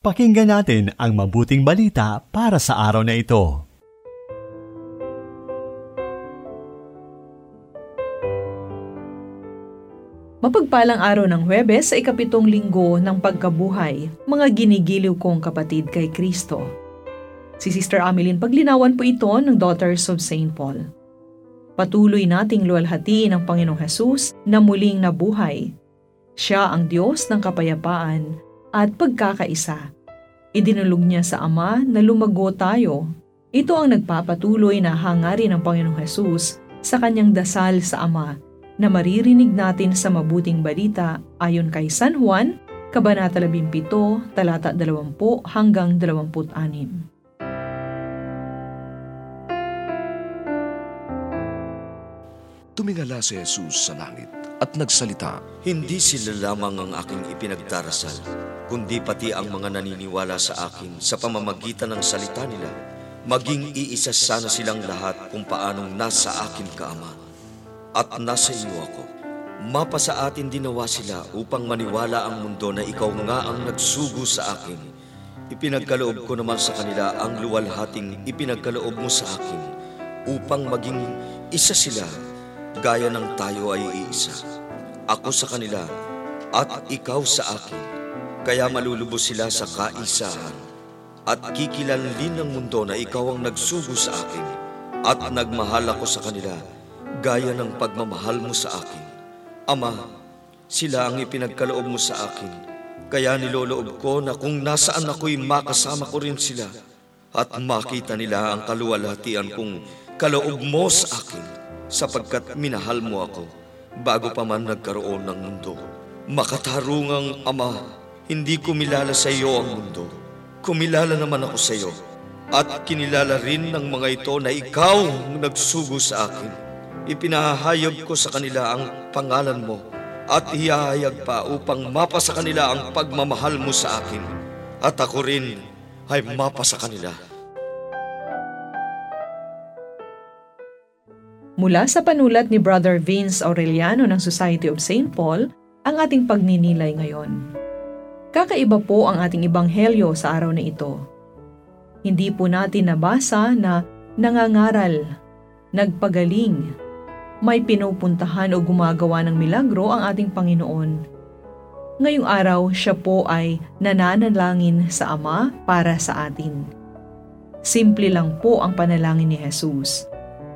Pakinggan natin ang mabuting balita para sa araw na ito. Mapagpalang araw ng Huwebes sa ikapitong linggo ng pagkabuhay, mga ginigiliw kong kapatid kay Kristo. Si Sister Ameline paglinawan po ito ng Daughters of St. Paul. Patuloy nating luwalhatiin ang Panginoong Hesus na muling nabuhay. Siya ang Diyos ng kapayapaan at pagkakaisa. Idinulog niya sa Ama na lumago tayo. Ito ang nagpapatuloy na hangarin ng Panginoong Hesus sa kanyang dasal sa Ama na maririnig natin sa mabuting balita ayon kay San Juan, Kabanata 17, talata 20 hanggang 26. Tumingala si Jesus sa langit at nagsalita, Hindi sila lamang ang aking ipinagdarasal, kundi pati ang mga naniniwala sa akin sa pamamagitan ng salita nila. Maging iisa sana silang lahat kung paanong nasa akin ka, Ama. At nasa iyo ako. Mapa sa atin dinawa sila upang maniwala ang mundo na ikaw nga ang nagsugo sa akin. Ipinagkaloob ko naman sa kanila ang luwalhating ipinagkaloob mo sa akin upang maging isa sila gaya ng tayo ay iisa. Ako sa kanila at ikaw sa akin. Kaya malulubos sila sa kaisahan at kikilanlin ng mundo na ikaw ang nagsugo sa akin at nagmahal ako sa kanila gaya ng pagmamahal mo sa akin. Ama, sila ang ipinagkaloob mo sa akin. Kaya niloloob ko na kung nasaan ako'y makasama ko rin sila at makita nila ang kaluwalhatian kong kaloob mo sa akin sapagkat minahal mo ako bago pa man nagkaroon ng mundo. Makatarungang Ama, hindi kumilala sa iyo ang mundo. Kumilala naman ako sa iyo at kinilala rin ng mga ito na ikaw ang nagsugo sa akin. Ipinahayag ko sa kanila ang pangalan mo at ihahayag pa upang mapa sa kanila ang pagmamahal mo sa akin. At ako rin ay mapa sa kanila. Mula sa panulat ni Brother Vince Aureliano ng Society of St. Paul, ang ating pagninilay ngayon. Kakaiba po ang ating ibanghelyo sa araw na ito. Hindi po natin nabasa na nangangaral, nagpagaling, may pinupuntahan o gumagawa ng milagro ang ating Panginoon. Ngayong araw, siya po ay nananalangin sa Ama para sa atin. Simple lang po ang panalangin ni Jesus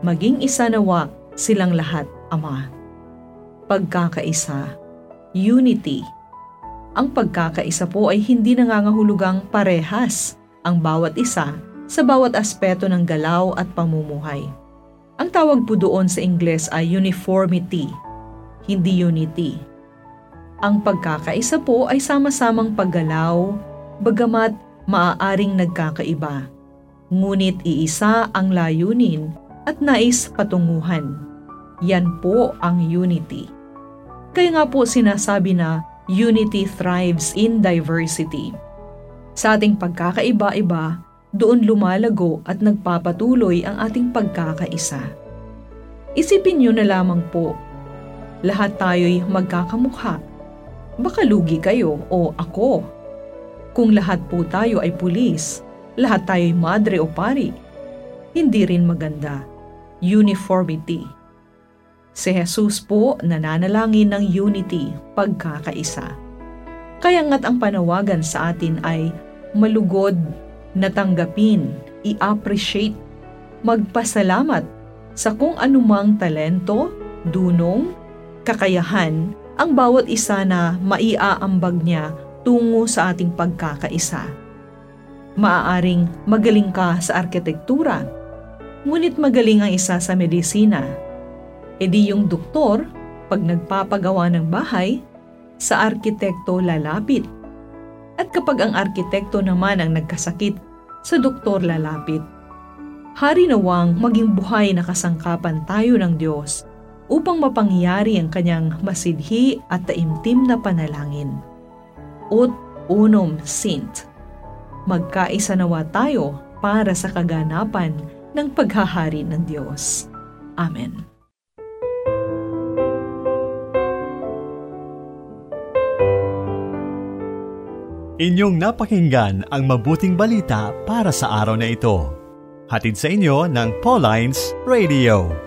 maging isa nawa silang lahat, Ama. Pagkakaisa, unity. Ang pagkakaisa po ay hindi nangangahulugang parehas ang bawat isa sa bawat aspeto ng galaw at pamumuhay. Ang tawag po doon sa Ingles ay uniformity, hindi unity. Ang pagkakaisa po ay sama-samang paggalaw, bagamat maaaring nagkakaiba. Ngunit iisa ang layunin at nais patunguhan. Yan po ang unity. Kaya nga po sinasabi na unity thrives in diversity. Sa ating pagkakaiba-iba, doon lumalago at nagpapatuloy ang ating pagkakaisa. Isipin niyo na lamang po, lahat tayo'y magkakamukha. Baka lugi kayo o ako. Kung lahat po tayo ay pulis, lahat tayo'y madre o pari, hindi rin maganda uniformity. Si Jesus po nananalangin ng unity, pagkakaisa. Kaya nga't ang panawagan sa atin ay malugod, natanggapin, i-appreciate, magpasalamat sa kung anumang talento, dunong, kakayahan ang bawat isa na maiaambag niya tungo sa ating pagkakaisa. Maaaring magaling ka sa arkitektura, ngunit magaling ang isa sa medisina. E di yung doktor, pag nagpapagawa ng bahay, sa arkitekto lalapit. At kapag ang arkitekto naman ang nagkasakit, sa doktor lalapit. Hari nawang maging buhay na kasangkapan tayo ng Diyos upang mapangyari ang kanyang masidhi at taimtim na panalangin. Ut unum sint. Magkaisa nawa tayo para sa kaganapan ng paghahari ng Diyos. Amen. Inyong napakinggan ang mabuting balita para sa araw na ito. Hatid sa inyo ng Pauline's Radio.